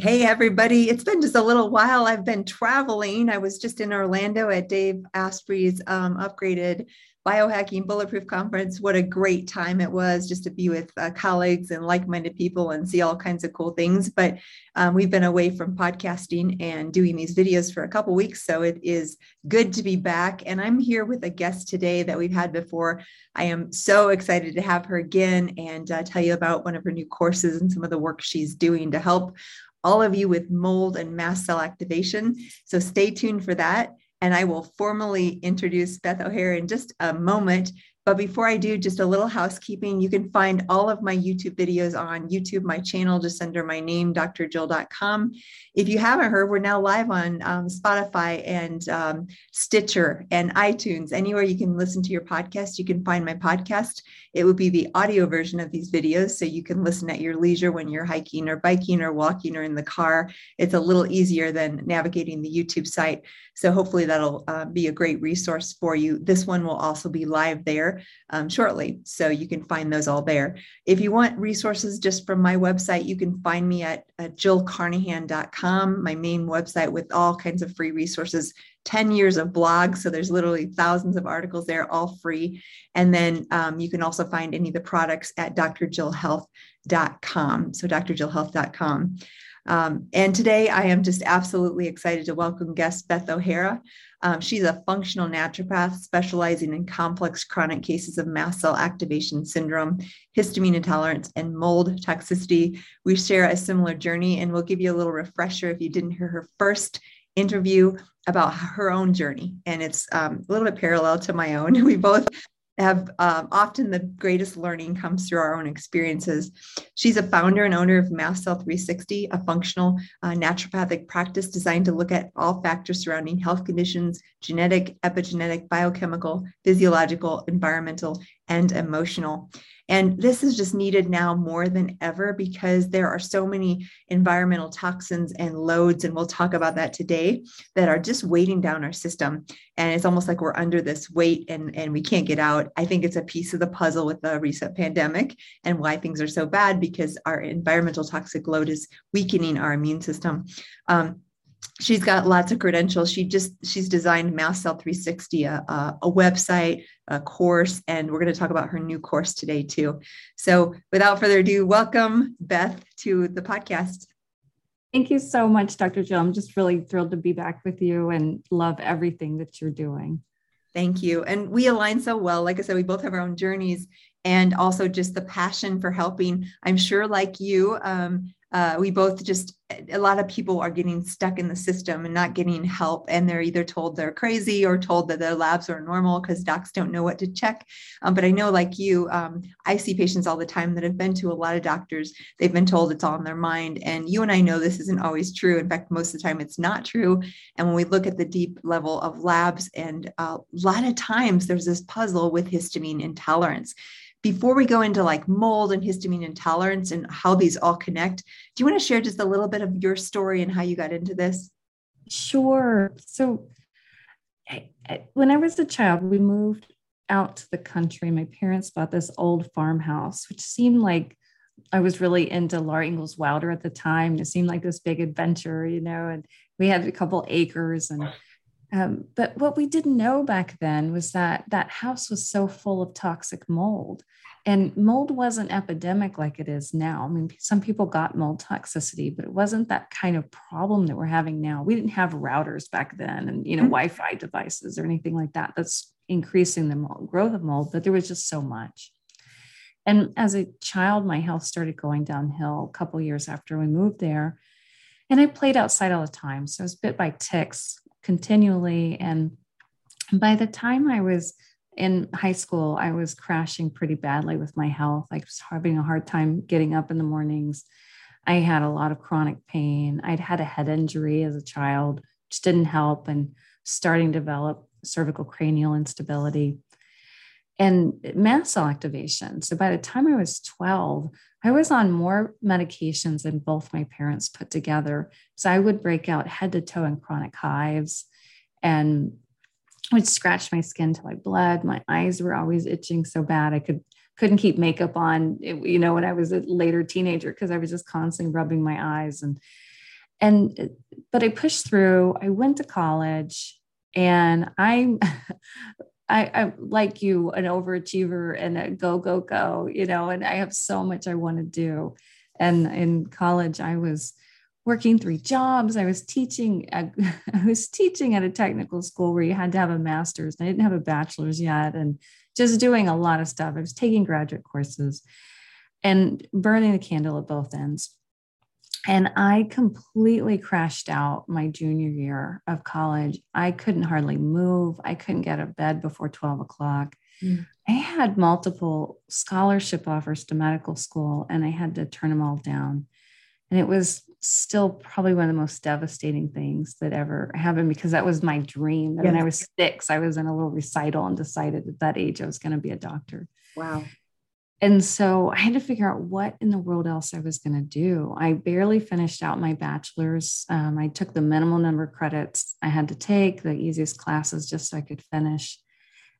Hey, everybody. It's been just a little while. I've been traveling. I was just in Orlando at Dave Asprey's um, upgraded biohacking bulletproof conference what a great time it was just to be with uh, colleagues and like-minded people and see all kinds of cool things but um, we've been away from podcasting and doing these videos for a couple weeks so it is good to be back and i'm here with a guest today that we've had before i am so excited to have her again and uh, tell you about one of her new courses and some of the work she's doing to help all of you with mold and mast cell activation so stay tuned for that and I will formally introduce Beth O'Hara in just a moment. But before I do, just a little housekeeping. You can find all of my YouTube videos on YouTube, my channel, just under my name, drjill.com. If you haven't heard, we're now live on um, Spotify and um, Stitcher and iTunes. Anywhere you can listen to your podcast, you can find my podcast. It would be the audio version of these videos, so you can listen at your leisure when you're hiking or biking or walking or in the car. It's a little easier than navigating the YouTube site. So hopefully that'll uh, be a great resource for you. This one will also be live there um, shortly, so you can find those all there. If you want resources just from my website, you can find me at, at jillcarnahan.com, my main website with all kinds of free resources 10 years of blogs. So there's literally thousands of articles there, all free. And then um, you can also find any of the products at drjillhealth.com. So drjillhealth.com. Um, and today I am just absolutely excited to welcome guest Beth O'Hara. Um, she's a functional naturopath specializing in complex chronic cases of mast cell activation syndrome, histamine intolerance, and mold toxicity. We share a similar journey, and we'll give you a little refresher if you didn't hear her first interview about her own journey. And it's um, a little bit parallel to my own. We both have um, often the greatest learning comes through our own experiences. She's a founder and owner of Mast Cell 360, a functional uh, naturopathic practice designed to look at all factors surrounding health conditions, genetic, epigenetic, biochemical, physiological, environmental, and emotional. And this is just needed now more than ever because there are so many environmental toxins and loads, and we'll talk about that today, that are just weighting down our system. And it's almost like we're under this weight and, and we can't get out. I think it's a piece of the puzzle with the recent pandemic and why things are so bad because our environmental toxic load is weakening our immune system. Um, she's got lots of credentials. She just she's designed Mast Cell 360, a, a, website, a course, and we're going to talk about her new course today too. So, without further ado, welcome Beth to the podcast. Thank you so much, Dr. Jill. I'm just really thrilled to be back with you and love everything that you're doing. Thank you. And we align so well. Like I said, we both have our own journeys and also just the passion for helping. I'm sure, like you, um, uh, we both just a lot of people are getting stuck in the system and not getting help and they're either told they're crazy or told that their labs are normal because docs don't know what to check. Um, but i know like you um, i see patients all the time that have been to a lot of doctors. They've been told it's all in their mind and you and i know this isn't always true. In fact most of the time it's not true. And when we look at the deep level of labs and uh, a lot of times there's this puzzle with histamine intolerance before we go into like mold and histamine intolerance and how these all connect, do you want to share just a little bit of your story and how you got into this? Sure. So, when I was a child, we moved out to the country. My parents bought this old farmhouse, which seemed like I was really into Laura Ingalls Wilder at the time. It seemed like this big adventure, you know, and we had a couple acres and um, but what we didn't know back then was that that house was so full of toxic mold. And mold wasn't epidemic like it is now. I mean, some people got mold toxicity, but it wasn't that kind of problem that we're having now. We didn't have routers back then and, you know, mm-hmm. Wi Fi devices or anything like that that's increasing the mold, growth of mold, but there was just so much. And as a child, my health started going downhill a couple years after we moved there. And I played outside all the time. So I was bit by ticks continually. And by the time I was in high school, I was crashing pretty badly with my health. I was having a hard time getting up in the mornings. I had a lot of chronic pain. I'd had a head injury as a child, which didn't help, and starting to develop cervical cranial instability and mast cell activation. So by the time I was 12, I was on more medications than both my parents put together. So I would break out head to toe in chronic hives and would scratch my skin till I bled. My eyes were always itching so bad I could couldn't keep makeup on, you know, when I was a later teenager because I was just constantly rubbing my eyes and and but I pushed through. I went to college, and I'm. I, I'm like you, an overachiever and a go, go, go, you know, and I have so much I want to do. And in college, I was working three jobs. I was teaching. At, I was teaching at a technical school where you had to have a master's. I didn't have a bachelor's yet, and just doing a lot of stuff. I was taking graduate courses and burning the candle at both ends. And I completely crashed out my junior year of college. I couldn't hardly move. I couldn't get out of bed before 12 o'clock. Mm. I had multiple scholarship offers to medical school, and I had to turn them all down. And it was still probably one of the most devastating things that ever happened because that was my dream. Yes. When I was six, I was in a little recital and decided at that age I was going to be a doctor. Wow. And so I had to figure out what in the world else I was going to do. I barely finished out my bachelor's. Um, I took the minimal number of credits I had to take, the easiest classes, just so I could finish.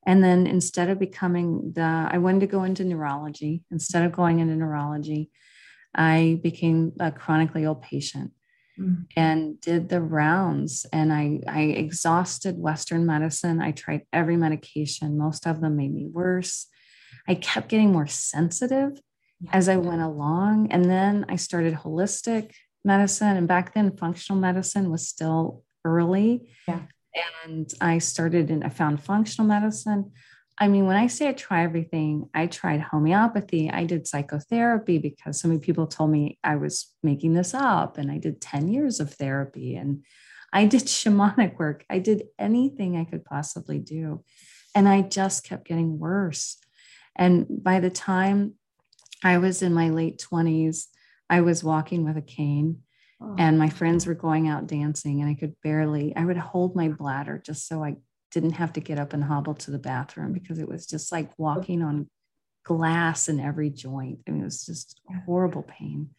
And then instead of becoming the, I wanted to go into neurology. Instead of going into neurology, I became a chronically ill patient mm-hmm. and did the rounds. And I, I exhausted Western medicine. I tried every medication, most of them made me worse. I kept getting more sensitive yeah. as I went along. And then I started holistic medicine. And back then, functional medicine was still early. Yeah. And I started and I found functional medicine. I mean, when I say I try everything, I tried homeopathy, I did psychotherapy because so many people told me I was making this up, and I did 10 years of therapy and I did shamanic work. I did anything I could possibly do. And I just kept getting worse. And by the time I was in my late 20s, I was walking with a cane. Oh. And my friends were going out dancing, and I could barely, I would hold my bladder just so I didn't have to get up and hobble to the bathroom because it was just like walking on glass in every joint. I mean, it was just horrible pain.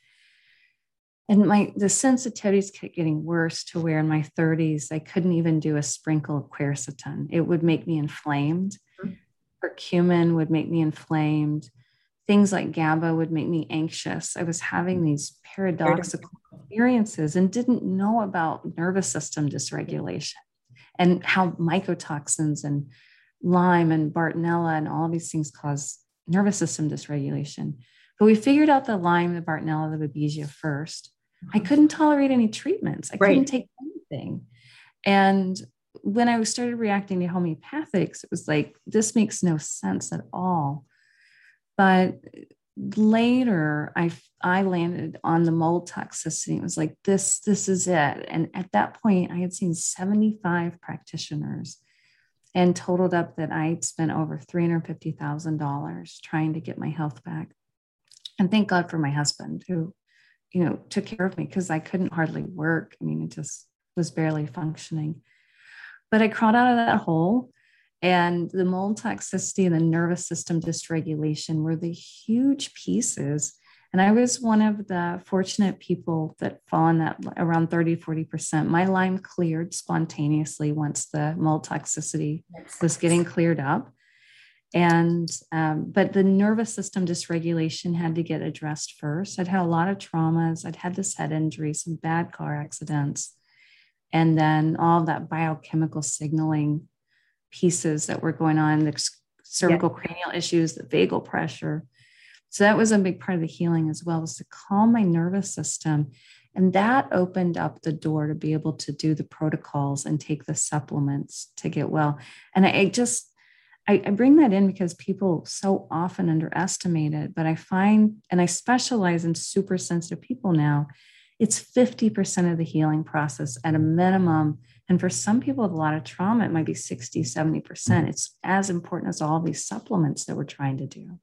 And my the sensitivities kept getting worse to where in my 30s I couldn't even do a sprinkle of quercetin. It would make me inflamed. Curcumin would make me inflamed. Things like GABA would make me anxious. I was having these paradoxical experiences and didn't know about nervous system dysregulation and how mycotoxins and Lyme and Bartonella and all these things cause nervous system dysregulation. But we figured out the Lyme, the Bartonella, the Babesia first. I mm-hmm. couldn't tolerate any treatments. I right. couldn't take anything. And when I started reacting to homeopathics, it was like, this makes no sense at all. But later I I landed on the mold toxicity. It was like this this is it. And at that point, I had seen 75 practitioners and totaled up that I'd spent over $350,000 trying to get my health back. And thank God for my husband who, you know, took care of me because I couldn't hardly work. I mean, it just was barely functioning. But I crawled out of that hole and the mold toxicity and the nervous system dysregulation were the huge pieces. And I was one of the fortunate people that fall in that around 30, 40%. My Lyme cleared spontaneously once the mold toxicity was getting cleared up. And, um, but the nervous system dysregulation had to get addressed first. I'd had a lot of traumas. I'd had this head injury, some bad car accidents. And then all of that biochemical signaling pieces that were going on the cervical yeah. cranial issues the vagal pressure. So that was a big part of the healing as well was to calm my nervous system. And that opened up the door to be able to do the protocols and take the supplements to get well. And i, I just I, I bring that in because people so often underestimate it but i find and i specialize in super sensitive people now it's 50% of the healing process at a minimum and for some people with a lot of trauma, it might be 60, 70%. It's as important as all these supplements that we're trying to do.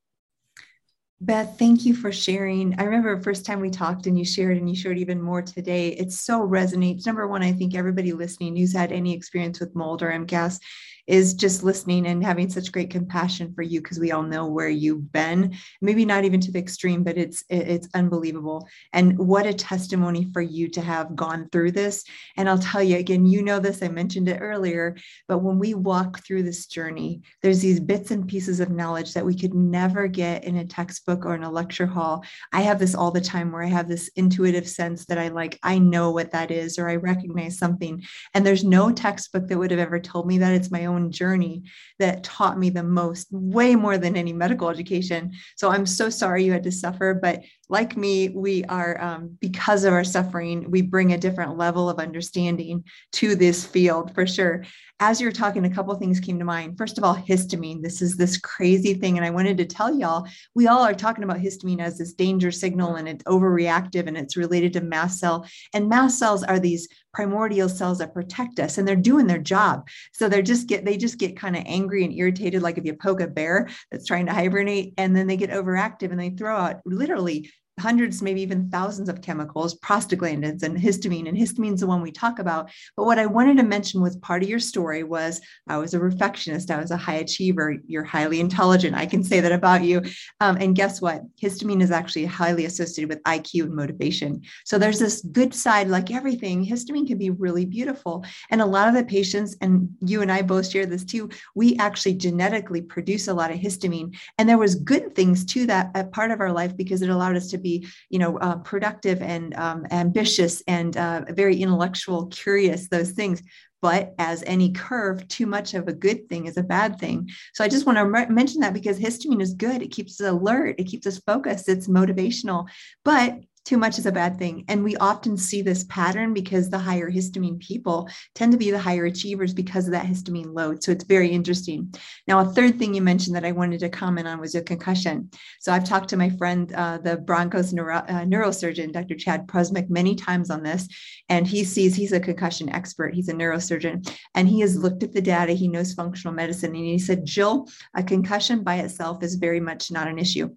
Beth, thank you for sharing. I remember first time we talked and you shared and you shared even more today. It so resonates. Number one, I think everybody listening who's had any experience with mold or MCAS is just listening and having such great compassion for you because we all know where you've been maybe not even to the extreme but it's it's unbelievable and what a testimony for you to have gone through this and i'll tell you again you know this i mentioned it earlier but when we walk through this journey there's these bits and pieces of knowledge that we could never get in a textbook or in a lecture hall. I have this all the time where I have this intuitive sense that I like, I know what that is, or I recognize something. And there's no textbook that would have ever told me that. It's my own journey that taught me the most, way more than any medical education. So I'm so sorry you had to suffer, but like me, we are, um, because of our suffering, we bring a different level of understanding to this field for sure. As you're talking, a couple things came to mind. First of all, histamine. This is this crazy thing. And I wanted to tell y'all, we all are talking about histamine as this danger signal and it's overreactive and it's related to mast cell. And mast cells are these primordial cells that protect us and they're doing their job. So they're just get, they just get kind of angry and irritated, like if you poke a bear that's trying to hibernate and then they get overactive and they throw out literally hundreds, maybe even thousands of chemicals, prostaglandins and histamine. And histamine is the one we talk about. But what I wanted to mention with part of your story was I was a perfectionist. I was a high achiever. You're highly intelligent. I can say that about you. Um, and guess what? Histamine is actually highly associated with IQ and motivation. So there's this good side, like everything, histamine can be really beautiful. And a lot of the patients, and you and I both share this too, we actually genetically produce a lot of histamine. And there was good things to that part of our life because it allowed us to be, you know, uh, productive and um, ambitious and uh, very intellectual, curious, those things. But as any curve, too much of a good thing is a bad thing. So I just want to mention that because histamine is good. It keeps us alert, it keeps us focused, it's motivational. But too much is a bad thing. And we often see this pattern because the higher histamine people tend to be the higher achievers because of that histamine load. So it's very interesting. Now, a third thing you mentioned that I wanted to comment on was a concussion. So I've talked to my friend, uh, the Broncos neuro, uh, neurosurgeon, Dr. Chad Prusmack, many times on this. And he sees he's a concussion expert, he's a neurosurgeon, and he has looked at the data, he knows functional medicine. And he said, Jill, a concussion by itself is very much not an issue.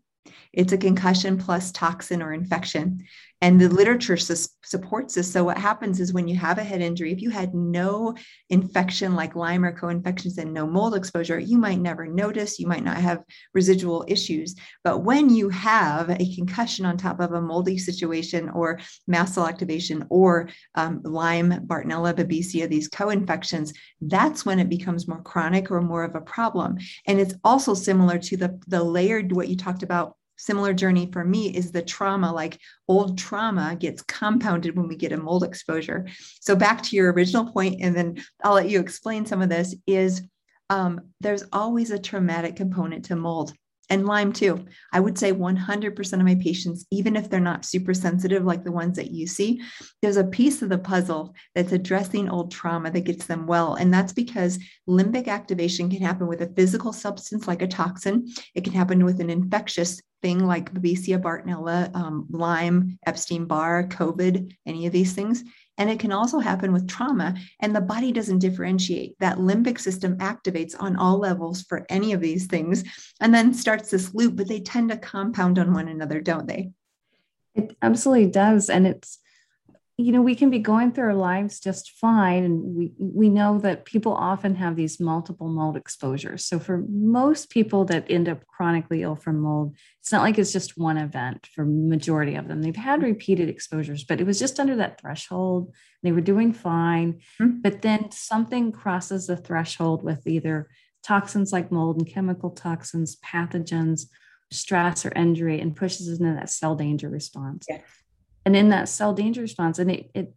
It's a concussion plus toxin or infection. And the literature su- supports this. So, what happens is when you have a head injury, if you had no infection like Lyme or co infections and no mold exposure, you might never notice. You might not have residual issues. But when you have a concussion on top of a moldy situation or mast cell activation or um, Lyme, Bartonella, Babesia, these co infections, that's when it becomes more chronic or more of a problem. And it's also similar to the, the layered, what you talked about similar journey for me is the trauma like old trauma gets compounded when we get a mold exposure. So back to your original point and then i'll let you explain some of this is um, there's always a traumatic component to mold and Lyme too. I would say 100% of my patients, even if they're not super sensitive like the ones that you see, there's a piece of the puzzle that's addressing old trauma that gets them well. And that's because limbic activation can happen with a physical substance like a toxin, it can happen with an infectious thing like Babesia, Bartonella, um, Lyme, Epstein Barr, COVID, any of these things. And it can also happen with trauma, and the body doesn't differentiate. That limbic system activates on all levels for any of these things and then starts this loop, but they tend to compound on one another, don't they? It absolutely does. And it's, you know we can be going through our lives just fine and we we know that people often have these multiple mold exposures. So for most people that end up chronically ill from mold it's not like it's just one event for majority of them. They've had repeated exposures but it was just under that threshold. They were doing fine mm-hmm. but then something crosses the threshold with either toxins like mold and chemical toxins pathogens stress or injury and pushes into that cell danger response. Yeah and in that cell danger response and it, it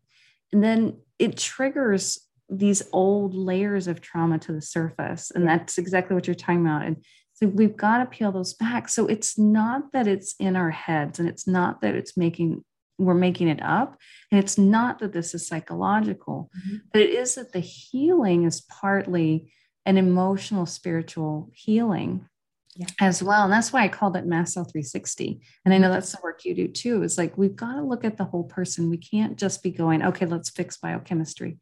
and then it triggers these old layers of trauma to the surface and that's exactly what you're talking about and so we've got to peel those back. So it's not that it's in our heads and it's not that it's making we're making it up and it's not that this is psychological mm-hmm. but it is that the healing is partly an emotional spiritual healing yeah. as well. And that's why I called it Mast Cell 360. And I know mm-hmm. that's the work you do too. It's like we've got to look at the whole person. We can't just be going, okay, let's fix biochemistry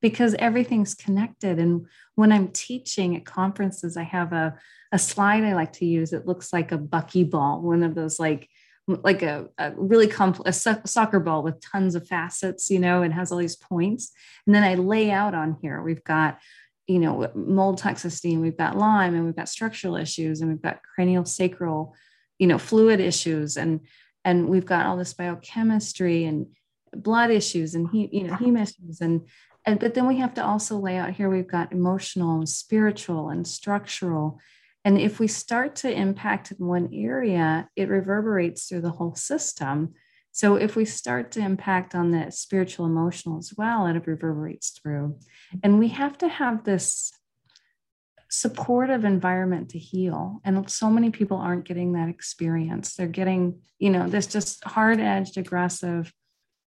because everything's connected. And when I'm teaching at conferences, I have a, a slide I like to use. It looks like a buckyball, one of those like like a, a really complex a soccer ball with tons of facets, you know, and has all these points. And then I lay out on here, we've got you know, mold toxicity, and we've got Lyme, and we've got structural issues, and we've got cranial sacral, you know, fluid issues, and and we've got all this biochemistry and blood issues and he, you know, heme issues, and and but then we have to also lay out here we've got emotional and spiritual and structural, And if we start to impact in one area, it reverberates through the whole system. So if we start to impact on the spiritual, emotional as well, it reverberates through. And we have to have this supportive environment to heal. And so many people aren't getting that experience. They're getting, you know, this just hard edged, aggressive,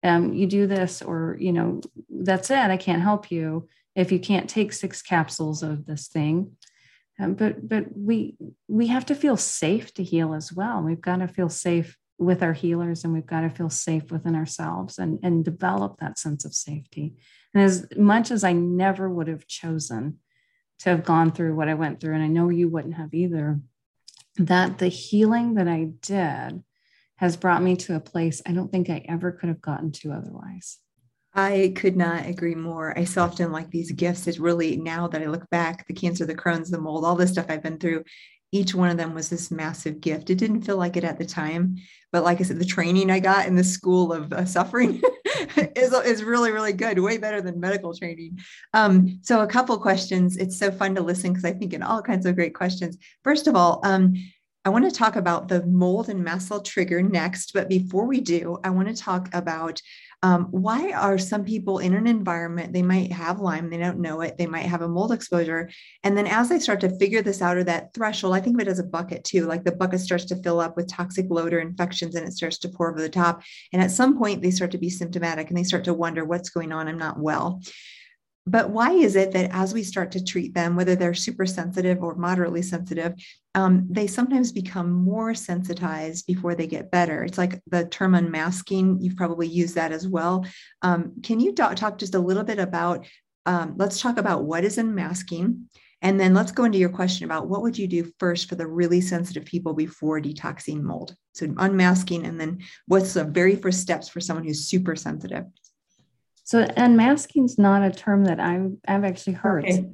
um, you do this, or, you know, that's it. I can't help you if you can't take six capsules of this thing. Um, but but we we have to feel safe to heal as well. We've got to feel safe with our healers and we've got to feel safe within ourselves and, and develop that sense of safety. And as much as I never would have chosen to have gone through what I went through, and I know you wouldn't have either, that the healing that I did has brought me to a place I don't think I ever could have gotten to otherwise. I could not agree more. I so often like these gifts is really now that I look back, the cancer, the Crohn's, the mold, all this stuff I've been through, each one of them was this massive gift. It didn't feel like it at the time, but like I said, the training I got in the school of uh, suffering is, is really, really good, way better than medical training. Um, so, a couple questions. It's so fun to listen because I think in all kinds of great questions. First of all, um, I want to talk about the mold and mast cell trigger next, but before we do, I want to talk about um, why are some people in an environment, they might have Lyme, they don't know it, they might have a mold exposure. And then as they start to figure this out or that threshold, I think of it as a bucket too, like the bucket starts to fill up with toxic load or infections and it starts to pour over the top. And at some point, they start to be symptomatic and they start to wonder what's going on, I'm not well. But why is it that as we start to treat them, whether they're super sensitive or moderately sensitive, um, they sometimes become more sensitized before they get better? It's like the term unmasking, you've probably used that as well. Um, can you talk, talk just a little bit about, um, let's talk about what is unmasking? And then let's go into your question about what would you do first for the really sensitive people before detoxing mold? So unmasking, and then what's the very first steps for someone who's super sensitive? So unmasking is not a term that I've, I've actually heard. Okay.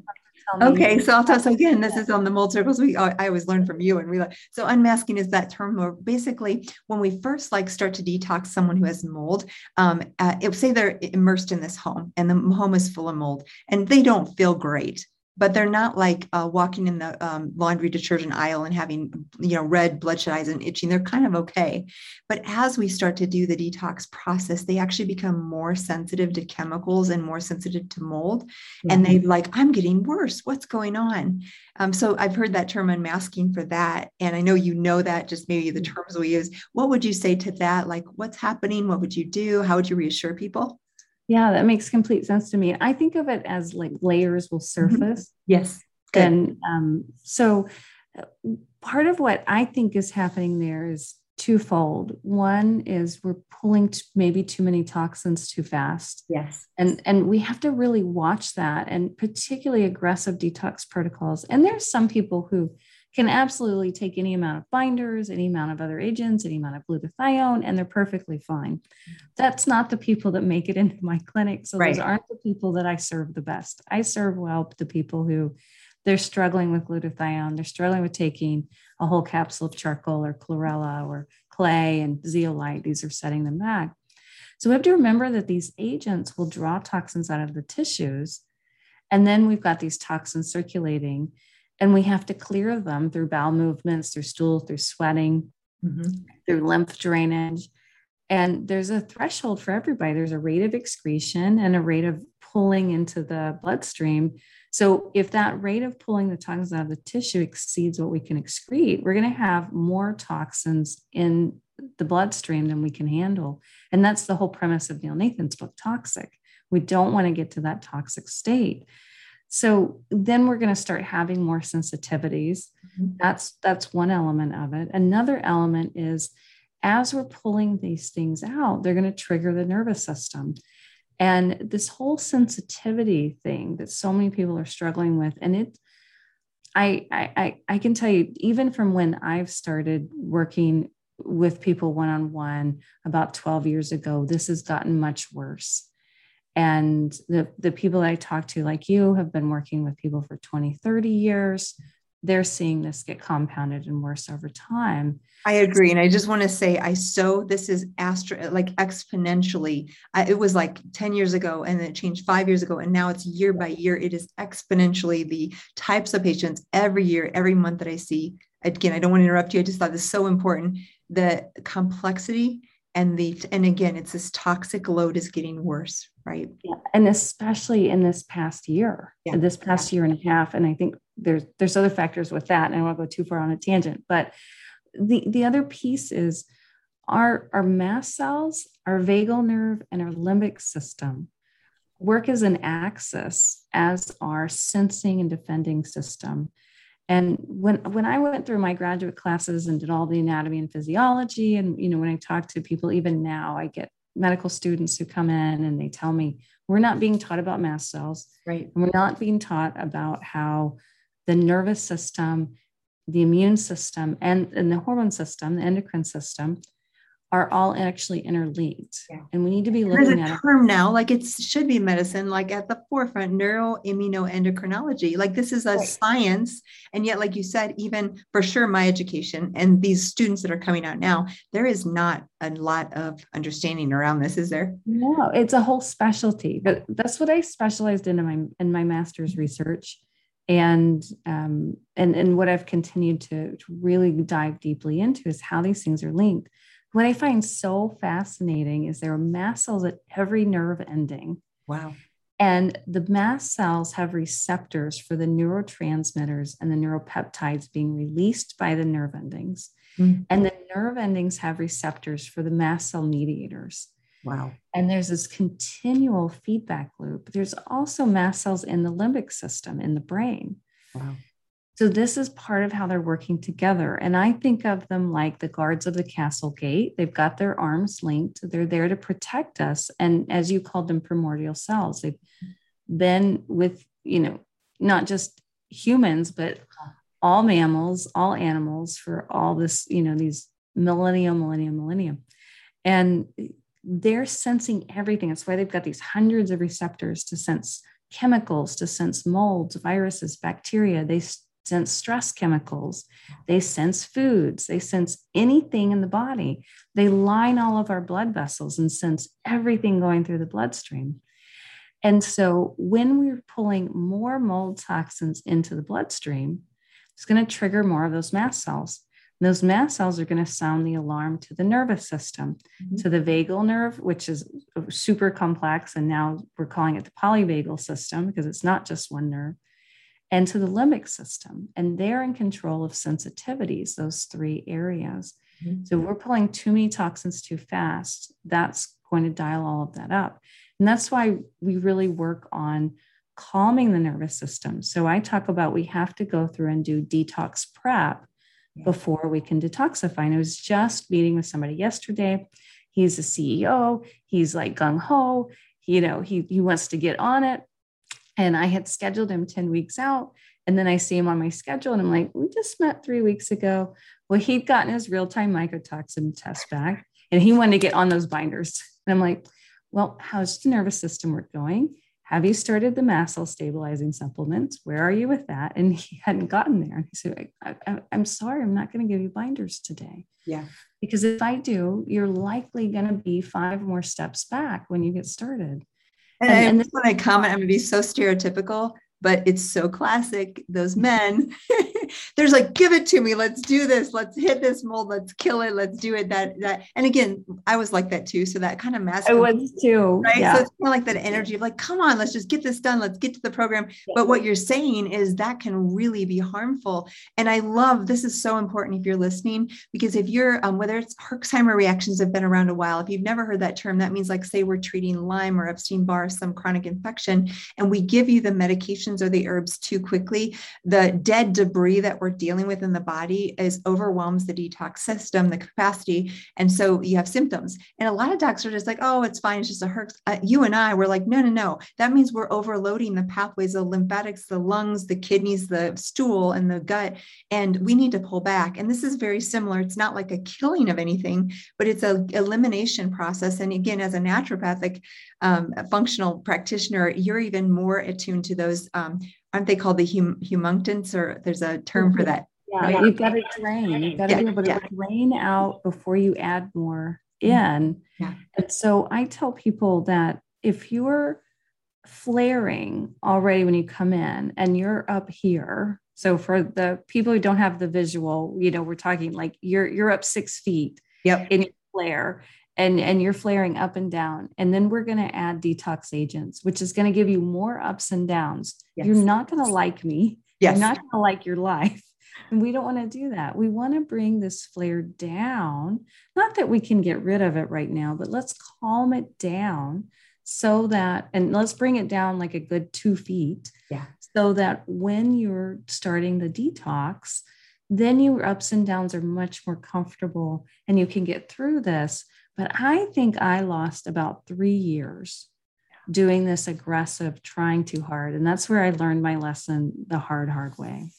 Okay, so I'll tell us again. This is on the mold circles. We I always learn from you and we realize. So unmasking is that term where basically when we first like start to detox someone who has mold, um, uh, it, say they're immersed in this home and the home is full of mold and they don't feel great but they're not like uh, walking in the um, laundry detergent aisle and having you know red bloodshot eyes and itching. They're kind of okay. But as we start to do the detox process they actually become more sensitive to chemicals and more sensitive to mold. Mm-hmm. and they like i'm getting worse. What's going on? Um, so i've heard that term unmasking for that. And i know you know that just maybe the mm-hmm. terms we use. What would you say to that? Like what's happening? What would you do? How would you reassure people yeah, that makes complete sense to me. I think of it as like layers will mm-hmm. surface. Mm-hmm. Yes. Good. And um, so uh, part of what I think is happening there is twofold. One is we're pulling t- maybe too many toxins too fast. Yes. And and we have to really watch that and particularly aggressive detox protocols. And there's some people who can absolutely take any amount of binders, any amount of other agents, any amount of glutathione, and they're perfectly fine. That's not the people that make it into my clinic. So right. those aren't the people that I serve the best. I serve well the people who they're struggling with glutathione, they're struggling with taking a whole capsule of charcoal or chlorella or clay and zeolite. These are setting them back. So we have to remember that these agents will draw toxins out of the tissues. And then we've got these toxins circulating and we have to clear them through bowel movements, through stool, through sweating, mm-hmm. through lymph drainage. And there's a threshold for everybody. There's a rate of excretion and a rate of pulling into the bloodstream. So if that rate of pulling the toxins out of the tissue exceeds what we can excrete, we're going to have more toxins in the bloodstream than we can handle. And that's the whole premise of Neil Nathan's book, Toxic. We don't want to get to that toxic state. So then we're going to start having more sensitivities. Mm-hmm. That's that's one element of it. Another element is as we're pulling these things out, they're going to trigger the nervous system. And this whole sensitivity thing that so many people are struggling with, and it, I, I, I can tell you, even from when I've started working with people one on one about 12 years ago, this has gotten much worse and the the people i talk to like you have been working with people for 20 30 years they're seeing this get compounded and worse over time. I agree. And I just want to say, I so this is astro like exponentially. I, it was like 10 years ago and it changed five years ago. And now it's year by year. It is exponentially the types of patients every year, every month that I see. Again, I don't want to interrupt you. I just thought this is so important. The complexity and the and again it's this toxic load is getting worse right yeah. and especially in this past year yeah. this past year and a half and i think there's there's other factors with that and i don't want to go too far on a tangent but the the other piece is our our mast cells our vagal nerve and our limbic system work as an axis as our sensing and defending system and when when i went through my graduate classes and did all the anatomy and physiology and you know when i talk to people even now i get medical students who come in and they tell me we're not being taught about mast cells. Right. And we're not being taught about how the nervous system the immune system and, and the hormone system the endocrine system are all actually interlinked. Yeah. And we need to be looking There's a at term it. now, like it should be medicine, like at the forefront, neuroimmunoendocrinology. Like this is a right. science. And yet, like you said, even for sure, my education and these students that are coming out now, there is not a lot of understanding around this, is there? No, it's a whole specialty. But that's what I specialized in in my in my master's research. And um, and and what I've continued to, to really dive deeply into is how these things are linked what I find so fascinating is there are mast cells at every nerve ending. Wow. And the mast cells have receptors for the neurotransmitters and the neuropeptides being released by the nerve endings. Mm-hmm. And the nerve endings have receptors for the mast cell mediators. Wow. And there's this continual feedback loop. There's also mast cells in the limbic system in the brain. Wow. So this is part of how they're working together. And I think of them like the guards of the castle gate. They've got their arms linked. They're there to protect us. And as you called them, primordial cells, they've been with, you know, not just humans, but all mammals, all animals for all this, you know, these millennium, millennium, millennium. And they're sensing everything. That's why they've got these hundreds of receptors to sense chemicals, to sense molds, viruses, bacteria. They sense stress chemicals, they sense foods, they sense anything in the body. They line all of our blood vessels and sense everything going through the bloodstream. And so when we're pulling more mold toxins into the bloodstream, it's going to trigger more of those mast cells. And those mast cells are going to sound the alarm to the nervous system, mm-hmm. to the vagal nerve, which is super complex. And now we're calling it the polyvagal system because it's not just one nerve and to the limbic system. And they're in control of sensitivities, those three areas. Mm-hmm. So we're pulling too many toxins too fast. That's going to dial all of that up. And that's why we really work on calming the nervous system. So I talk about we have to go through and do detox prep yeah. before we can detoxify. And I was just meeting with somebody yesterday. He's a CEO. He's like gung ho. You know, he he wants to get on it. And I had scheduled him 10 weeks out. And then I see him on my schedule and I'm like, we just met three weeks ago. Well, he'd gotten his real time mycotoxin test back and he wanted to get on those binders. And I'm like, well, how's the nervous system work going? Have you started the mast cell stabilizing supplements? Where are you with that? And he hadn't gotten there. And he said, I, am sorry, I'm not going to give you binders today. Yeah. Because if I do, you're likely going to be five more steps back when you get started. And, and, and this, when I comment, I'm gonna be so stereotypical, but it's so classic. Those men, there's like, give it to me. Let's do this. Let's hit this mold. Let's kill it. Let's do it. That that. And again, I was like that too. So that kind of masculine. I was too. Right. Yeah. So it's kind of like that energy of like, come on, let's just get this done. Let's get to the program. But what you're saying is that can really be harmful. And I love this is so important if you're listening because if you're um, whether it's Herxheimer reactions have been around a while. If you've never heard that term, that means like say we're treating Lyme or Epstein Barr, some chronic infection, and we give you the medications or the herbs too quickly, the dead debris that we're dealing with in the body is overwhelms the detox system, the capacity. And so you have symptoms. And a lot of docs are just like, oh, it's fine. It's just a herx. Uh, you and I were like, no, no, no. That means we're overloading the pathways, the lymphatics, the lungs, the kidneys, the stool, and the gut. And we need to pull back. And this is very similar. It's not like a killing of anything, but it's a elimination process. And again, as a naturopathic um, functional practitioner, you're even more attuned to those um, aren't they called the hum, humectants or there's a term for mm-hmm. that? Yeah, right? you've got to drain. You've got to yeah, be able to yeah. drain out before you add more mm-hmm. in. Yeah. And so I tell people that if you're flaring already when you come in and you're up here, so for the people who don't have the visual, you know, we're talking like you're you're up six feet yep. in your flare and and you're flaring up and down. And then we're going to add detox agents which is going to give you more ups and downs. Yes. you're not going to like me. Yes. you're not going to like your life. And we don't want to do that. We want to bring this flare down. Not that we can get rid of it right now but let's calm it down so that and let's bring it down like a good two feet yeah. so that when you're starting the detox then your ups and downs are much more comfortable and you can get through this but I think I lost about three years doing this aggressive, trying too hard. And that's where I learned my lesson the hard, hard way.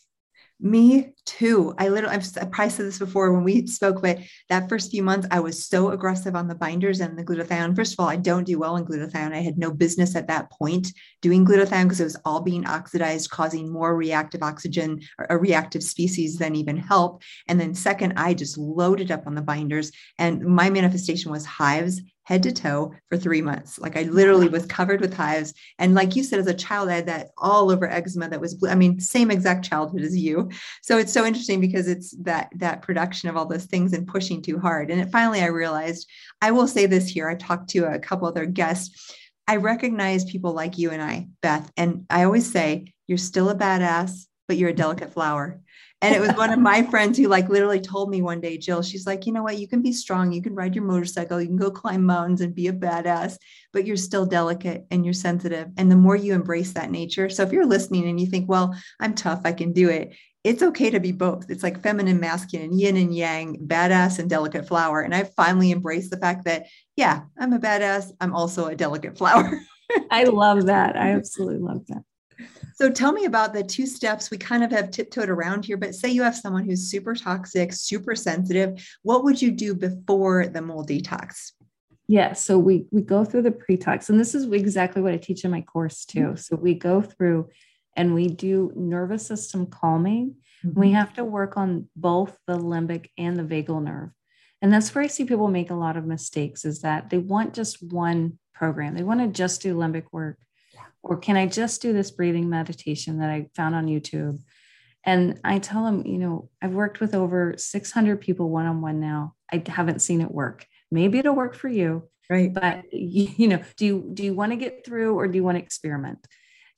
Me too. I literally, I've, I probably said this before when we spoke, but that first few months, I was so aggressive on the binders and the glutathione. First of all, I don't do well in glutathione. I had no business at that point doing glutathione because it was all being oxidized, causing more reactive oxygen or a reactive species than even help. And then, second, I just loaded up on the binders, and my manifestation was hives head to toe for three months. Like I literally was covered with hives. And like you said, as a child, I had that all over eczema that was, blue. I mean, same exact childhood as you. So it's so interesting because it's that that production of all those things and pushing too hard. And it, finally I realized, I will say this here. I talked to a couple other guests. I recognize people like you and I, Beth. And I always say, you're still a badass, but you're a delicate flower. And it was one of my friends who like literally told me one day, Jill, she's like, you know what? You can be strong. You can ride your motorcycle. You can go climb mountains and be a badass, but you're still delicate and you're sensitive. And the more you embrace that nature. So if you're listening and you think, well, I'm tough, I can do it. It's okay to be both. It's like feminine, masculine, yin and yang, badass and delicate flower. And I finally embraced the fact that, yeah, I'm a badass. I'm also a delicate flower. I love that. I absolutely love that. So tell me about the two steps we kind of have tiptoed around here, but say you have someone who's super toxic, super sensitive, what would you do before the mold detox? Yeah, so we we go through the pre-tox and this is exactly what I teach in my course too. Mm-hmm. So we go through and we do nervous system calming. Mm-hmm. We have to work on both the limbic and the vagal nerve. And that's where I see people make a lot of mistakes is that they want just one program. They want to just do limbic work or can I just do this breathing meditation that I found on YouTube? And I tell them, you know, I've worked with over 600 people one on one now. I haven't seen it work. Maybe it'll work for you, right? But you, you know, do you do you want to get through or do you want to experiment?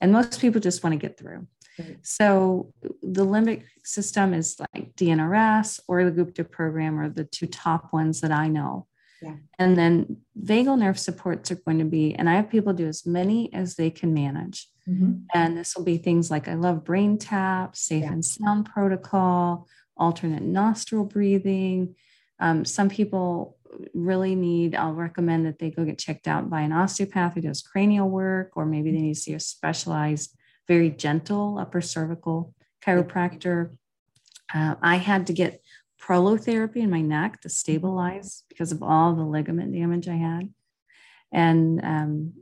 And most people just want to get through. Right. So the limbic system is like DNRS or the Gupta program are the two top ones that I know. Yeah. And then vagal nerve supports are going to be, and I have people do as many as they can manage. Mm-hmm. And this will be things like I love brain tap, safe yeah. and sound protocol, alternate nostril breathing. Um, some people really need, I'll recommend that they go get checked out by an osteopath who does cranial work, or maybe they need to see a specialized, very gentle upper cervical chiropractor. Uh, I had to get prolotherapy in my neck to stabilize because of all the ligament damage I had. And um,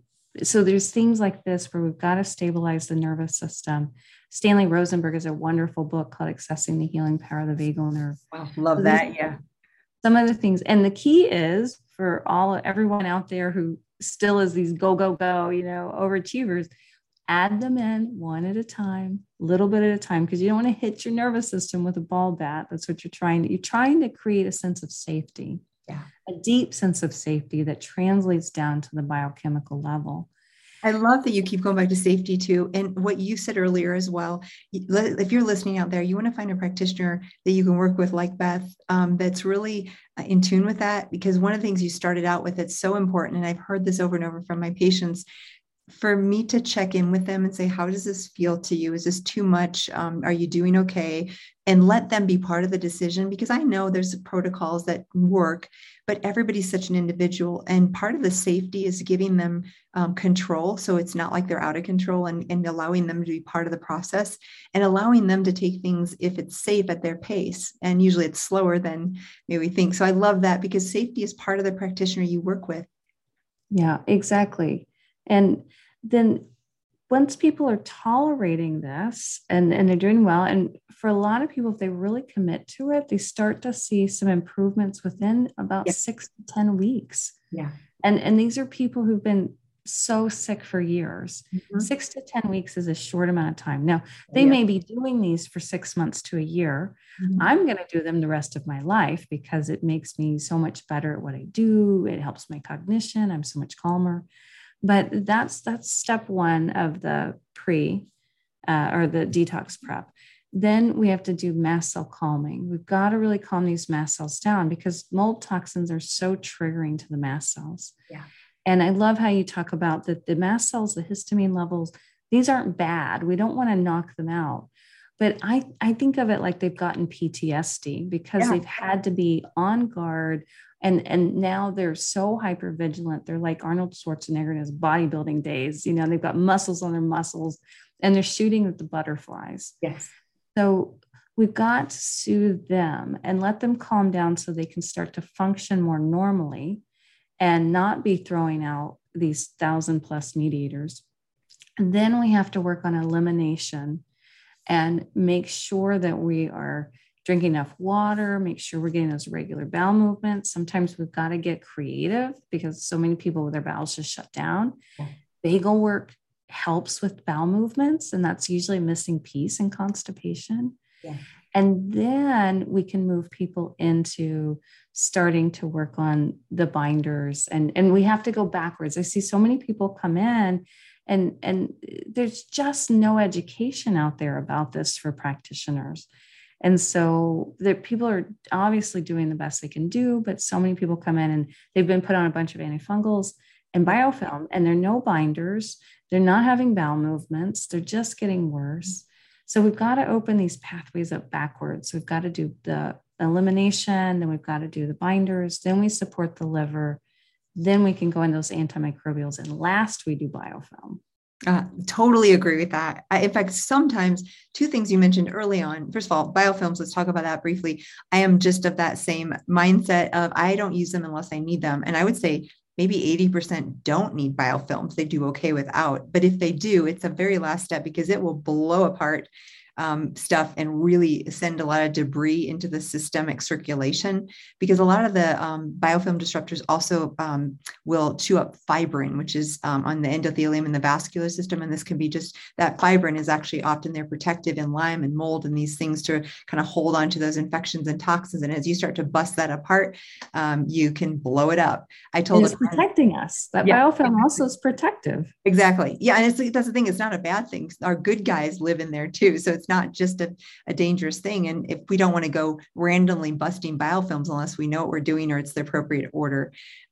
so there's things like this where we've got to stabilize the nervous system. Stanley Rosenberg has a wonderful book called Accessing the Healing Power of the Vagal Nerve. Wow, love so that. Yeah. Some of the things, and the key is for all everyone out there who still is these go go go, you know, overachievers add them in one at a time, little bit at a time, because you don't want to hit your nervous system with a ball bat. That's what you're trying to, you're trying to create a sense of safety, yeah. a deep sense of safety that translates down to the biochemical level. I love that you keep going back to safety too. And what you said earlier as well, if you're listening out there, you want to find a practitioner that you can work with like Beth um, that's really uh, in tune with that. Because one of the things you started out with, it's so important. And I've heard this over and over from my patients for me to check in with them and say, How does this feel to you? Is this too much? Um, are you doing okay? And let them be part of the decision because I know there's protocols that work, but everybody's such an individual. And part of the safety is giving them um, control. So it's not like they're out of control and, and allowing them to be part of the process and allowing them to take things, if it's safe, at their pace. And usually it's slower than maybe we think. So I love that because safety is part of the practitioner you work with. Yeah, exactly. And then once people are tolerating this and, and they're doing well, and for a lot of people, if they really commit to it, they start to see some improvements within about yeah. six to 10 weeks. Yeah. And, and these are people who've been so sick for years. Mm-hmm. Six to 10 weeks is a short amount of time. Now, they yeah. may be doing these for six months to a year. Mm-hmm. I'm going to do them the rest of my life because it makes me so much better at what I do. It helps my cognition. I'm so much calmer but that's that's step one of the pre uh, or the detox prep. Then we have to do mast cell calming. We've got to really calm these mast cells down because mold toxins are so triggering to the mast cells. Yeah. And i love how you talk about that the mast cells the histamine levels these aren't bad. We don't want to knock them out. But I, I think of it like they've gotten PTSD because yeah. they've had to be on guard and and now they're so hyper vigilant they're like arnold schwarzenegger in his bodybuilding days you know they've got muscles on their muscles and they're shooting at the butterflies. Yes. So we've got to soothe them and let them calm down so they can start to function more normally and not be throwing out these thousand plus mediators. And then we have to work on elimination and make sure that we are drink enough water, make sure we're getting those regular bowel movements. Sometimes we've got to get creative because so many people with their bowels just shut down. Yeah. Vagal work helps with bowel movements, and that's usually a missing piece in constipation. Yeah. And then we can move people into starting to work on the binders and and we have to go backwards. I see so many people come in and and there's just no education out there about this for practitioners and so the people are obviously doing the best they can do, but so many people come in and they've been put on a bunch of antifungals and biofilm, and they're no binders. They're not having bowel movements. They're just getting worse. So we've got to open these pathways up backwards. We've got to do the elimination, then we've got to do the binders, then we support the liver, then we can go in those antimicrobials, and last we do biofilm. Uh, totally agree with that. I, in fact, sometimes two things you mentioned early on. First of all, biofilms, let's talk about that briefly. I am just of that same mindset of I don't use them unless I need them. And I would say maybe 80% don't need biofilms. They do okay without. But if they do, it's a very last step because it will blow apart um, stuff and really send a lot of debris into the systemic circulation because a lot of the um, biofilm disruptors also um, will chew up fibrin, which is um, on the endothelium in the vascular system. And this can be just that fibrin is actually often they're protective in Lyme and mold and these things to kind of hold on to those infections and toxins. And as you start to bust that apart, um, you can blow it up. I told it's protecting us. That yeah, biofilm exactly. also is protective. Exactly. Yeah. And it's, that's the thing. It's not a bad thing. Our good guys live in there too. So it's not just a, a dangerous thing. And if we don't want to go randomly busting biofilms unless we know what we're doing or it's the appropriate order.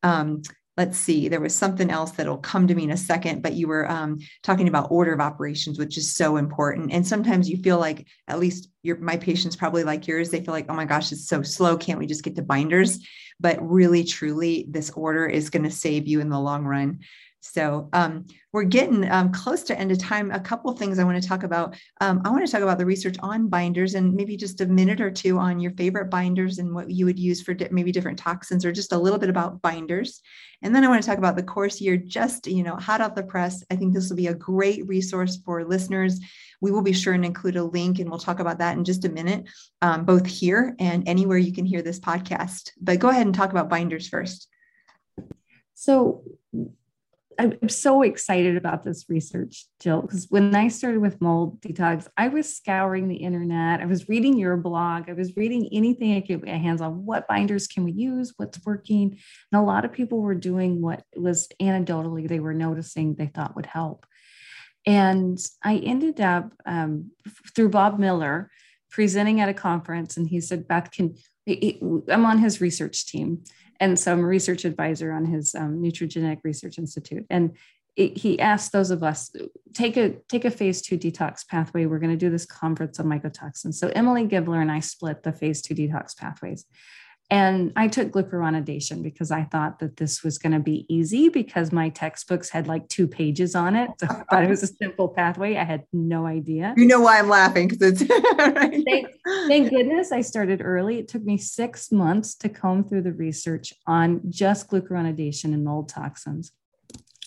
Um, let's see, there was something else that'll come to me in a second, but you were um, talking about order of operations, which is so important. And sometimes you feel like, at least your my patients probably like yours, they feel like, oh my gosh, it's so slow. Can't we just get to binders? But really, truly, this order is going to save you in the long run. So um, we're getting um, close to end of time. A couple things I want to talk about. Um, I want to talk about the research on binders and maybe just a minute or two on your favorite binders and what you would use for di- maybe different toxins or just a little bit about binders. And then I want to talk about the course you're just, you know, hot off the press. I think this will be a great resource for listeners. We will be sure and include a link and we'll talk about that in just a minute, um, both here and anywhere you can hear this podcast. But go ahead and talk about binders first. So I'm so excited about this research, Jill, because when I started with mold detox, I was scouring the internet. I was reading your blog. I was reading anything I could get my hands on. What binders can we use? What's working? And a lot of people were doing what was anecdotally they were noticing they thought would help. And I ended up um, through Bob Miller presenting at a conference, and he said, Beth, can I'm on his research team and so I'm a research advisor on his um, Nutrigenetic Research Institute. And it, he asked those of us take a take a phase two detox pathway. We're going to do this conference on mycotoxins. So Emily Gibler and I split the phase two detox pathways. And I took glucuronidation because I thought that this was going to be easy because my textbooks had like two pages on it. So I thought it was a simple pathway. I had no idea. You know why I'm laughing because it's right. thank, thank goodness I started early. It took me six months to comb through the research on just glucuronidation and mold toxins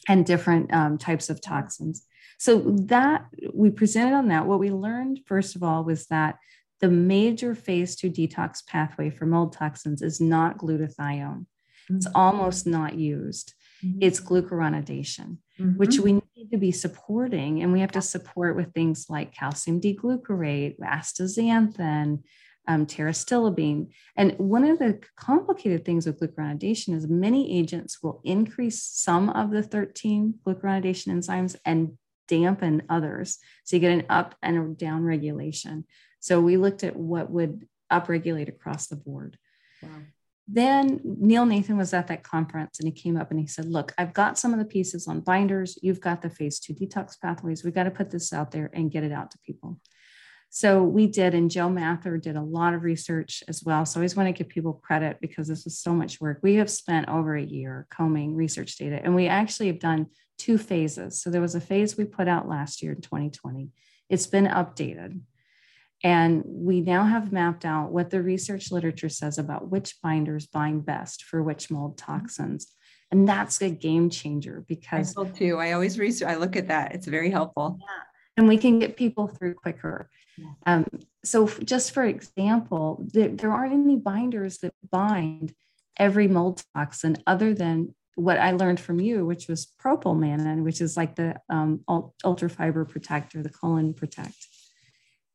and different um, types of toxins. So that we presented on that. What we learned, first of all, was that the major phase two detox pathway for mold toxins is not glutathione. Mm-hmm. It's almost not used. Mm-hmm. It's glucuronidation, mm-hmm. which we need to be supporting. And we have to support with things like calcium D-glucarate, astaxanthin, um. And one of the complicated things with glucuronidation is many agents will increase some of the 13 glucuronidation enzymes and dampen others. So you get an up and down regulation. So we looked at what would upregulate across the board. Wow. Then Neil Nathan was at that conference and he came up and he said, Look, I've got some of the pieces on binders. You've got the phase two detox pathways. We've got to put this out there and get it out to people. So we did, and Joe Mather did a lot of research as well. So I always want to give people credit because this was so much work. We have spent over a year combing research data, and we actually have done two phases. So there was a phase we put out last year in 2020. It's been updated. And we now have mapped out what the research literature says about which binders bind best for which mold toxins. And that's a game changer because I too. I always research, I look at that. It's very helpful. Yeah. And we can get people through quicker. Yeah. Um, so just for example, there, there aren't any binders that bind every mold toxin other than what I learned from you, which was Propolmannan, which is like the um, ultra fiber protector, the colon protect.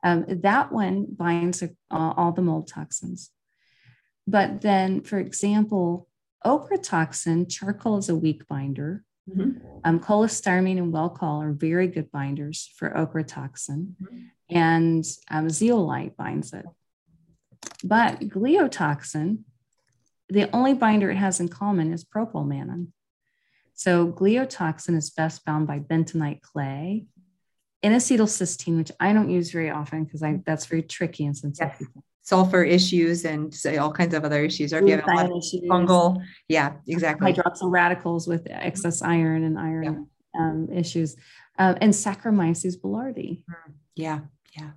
Um, that one binds uh, all the mold toxins. But then, for example, ochratoxin, charcoal is a weak binder. Mm-hmm. Um, cholestyramine and Welchol are very good binders for ochratoxin, mm-hmm. and um, zeolite binds it. But gliotoxin, the only binder it has in common is Propolmannan. So gliotoxin is best bound by bentonite clay, N-acetylcysteine, which I don't use very often because I that's very tricky and sensitive. Yes. Sulfur issues and say all kinds of other issues. Or if you have fungal, yeah, exactly. Hydroxyl radicals with excess iron and iron yeah. um, issues, uh, and Saccharomyces boulardii. Mm, yeah, yeah.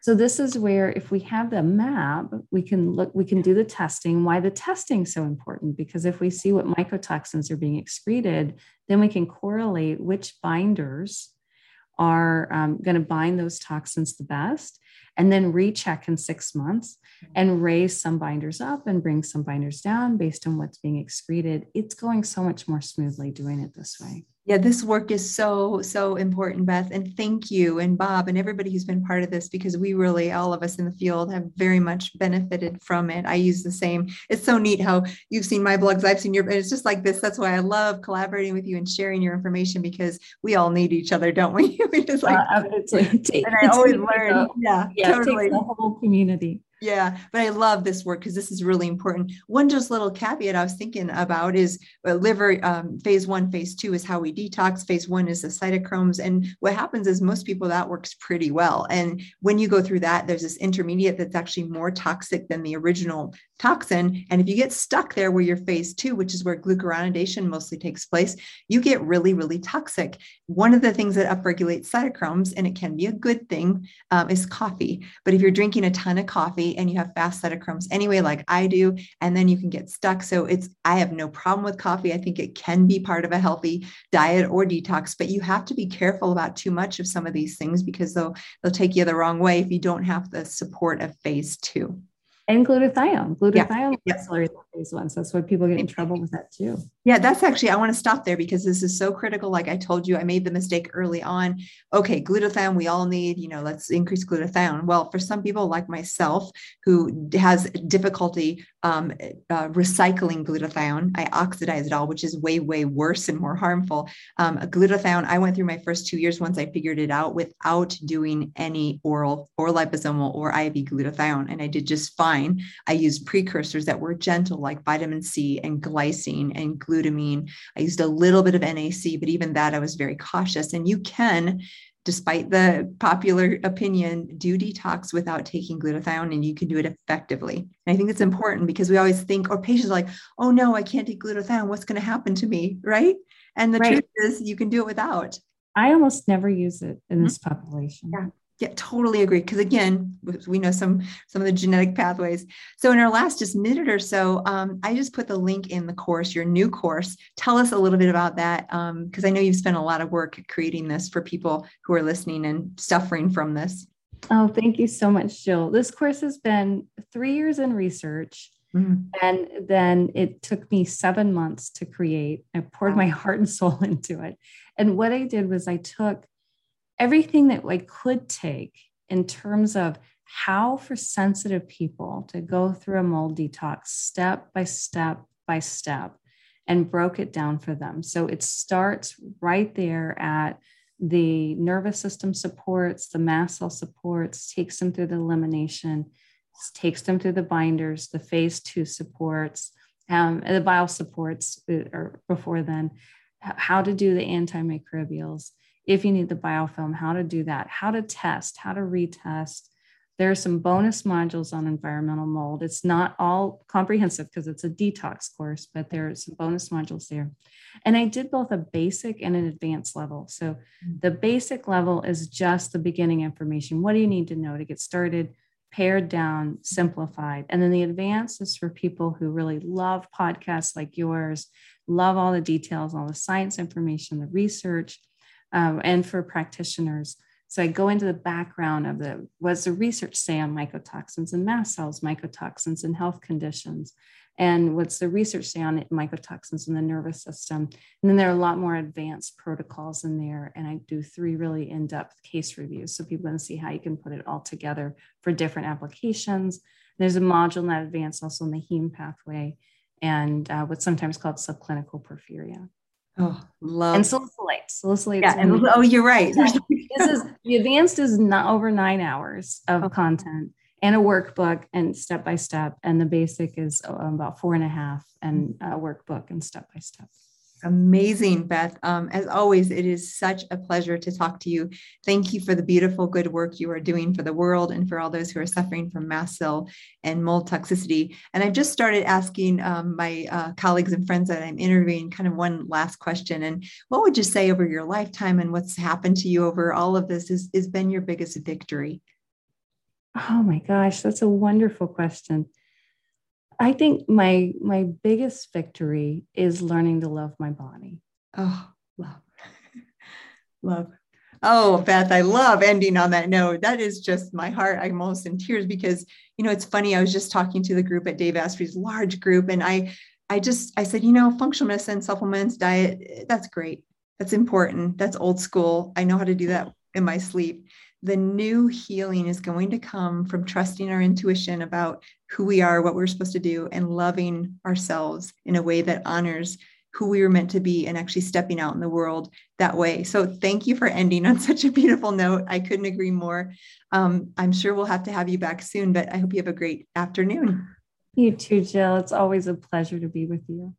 So this is where if we have the map, we can look, we can do the testing. Why the testing is so important? Because if we see what mycotoxins are being excreted, then we can correlate which binders are um, going to bind those toxins the best and then recheck in six months and raise some binders up and bring some binders down based on what's being excreted. It's going so much more smoothly doing it this way. Yeah, this work is so, so important, Beth. And thank you and Bob and everybody who's been part of this because we really, all of us in the field, have very much benefited from it. I use the same. It's so neat how you've seen my blogs, I've seen your, and it's just like this. That's why I love collaborating with you and sharing your information because we all need each other, don't we? we just like, uh, and I always learn. Yeah, yeah, totally. the whole community. Yeah, but I love this work because this is really important. One just little caveat I was thinking about is uh, liver um, phase one, phase two is how we detox. Phase one is the cytochromes. And what happens is most people that works pretty well. And when you go through that, there's this intermediate that's actually more toxic than the original toxin. And if you get stuck there where you're phase two, which is where glucuronidation mostly takes place, you get really, really toxic. One of the things that upregulates cytochromes, and it can be a good thing, um, is coffee. But if you're drinking a ton of coffee and you have fast cytochromes anyway, like I do, and then you can get stuck. So it's, I have no problem with coffee. I think it can be part of a healthy diet or detox, but you have to be careful about too much of some of these things because they'll, they'll take you the wrong way if you don't have the support of phase two and glutathione. Glutathione yeah. accelerates phase one. So that's why people get in trouble with that too. Yeah, that's actually, I want to stop there because this is so critical. Like I told you, I made the mistake early on. Okay, glutathione, we all need, you know, let's increase glutathione. Well, for some people like myself who has difficulty um, uh, recycling glutathione, I oxidize it all, which is way, way worse and more harmful. Um, glutathione, I went through my first two years once I figured it out without doing any oral or liposomal or IV glutathione. And I did just fine. I used precursors that were gentle like vitamin C and glycine and glutamine. I used a little bit of NAC, but even that I was very cautious. And you can, despite the popular opinion, do detox without taking glutathione and you can do it effectively. And I think it's important because we always think, or patients are like, oh no, I can't take glutathione. What's going to happen to me? Right. And the right. truth is, you can do it without. I almost never use it in this mm-hmm. population. Yeah. Yeah, totally agree. Because again, we know some some of the genetic pathways. So in our last just minute or so, um, I just put the link in the course, your new course. Tell us a little bit about that, because um, I know you've spent a lot of work creating this for people who are listening and suffering from this. Oh, thank you so much, Jill. This course has been three years in research. Mm-hmm. And then it took me seven months to create. I poured my heart and soul into it. And what I did was I took everything that I could take in terms of how for sensitive people to go through a mold detox step by step by step and broke it down for them. So it starts right there at the nervous system supports, the mast cell supports, takes them through the elimination, takes them through the binders, the phase two supports, um, the bio supports, uh, or before then, how to do the antimicrobials. If you need the biofilm, how to do that, how to test, how to retest. There are some bonus modules on environmental mold. It's not all comprehensive because it's a detox course, but there are some bonus modules there. And I did both a basic and an advanced level. So mm. the basic level is just the beginning information. What do you need to know to get started? pared down, simplified. And then the advanced is for people who really love podcasts like yours, love all the details, all the science information, the research, um, and for practitioners. So I go into the background of the what's the research say on mycotoxins and mast cells, mycotoxins and health conditions, and what's the research say on mycotoxins in the nervous system. And then there are a lot more advanced protocols in there. And I do three really in depth case reviews so people can see how you can put it all together for different applications. There's a module in that advanced also in the heme pathway and uh, what's sometimes called subclinical porphyria. Oh, love and salicylates. Salicylates. Yeah, and, oh, you're right. this is the advanced is not over nine hours of okay. content and a workbook and step by step. And the basic is uh, about four and a half and a workbook and step by step. Amazing, Beth. Um, as always, it is such a pleasure to talk to you. Thank you for the beautiful, good work you are doing for the world and for all those who are suffering from mast cell and mold toxicity. And I've just started asking um, my uh, colleagues and friends that I'm interviewing kind of one last question. And what would you say over your lifetime and what's happened to you over all of this has, has been your biggest victory? Oh my gosh, that's a wonderful question. I think my my biggest victory is learning to love my body. Oh, love. love. Oh, Beth, I love ending on that note. That is just my heart. I'm almost in tears because, you know, it's funny. I was just talking to the group at Dave Asprey's large group, and I, I just, I said, you know, functional medicine, supplements, diet, that's great. That's important. That's old school. I know how to do that in my sleep the new healing is going to come from trusting our intuition about who we are, what we're supposed to do, and loving ourselves in a way that honors who we were meant to be and actually stepping out in the world that way. So, thank you for ending on such a beautiful note. I couldn't agree more. Um, I'm sure we'll have to have you back soon, but I hope you have a great afternoon. You too, Jill. It's always a pleasure to be with you.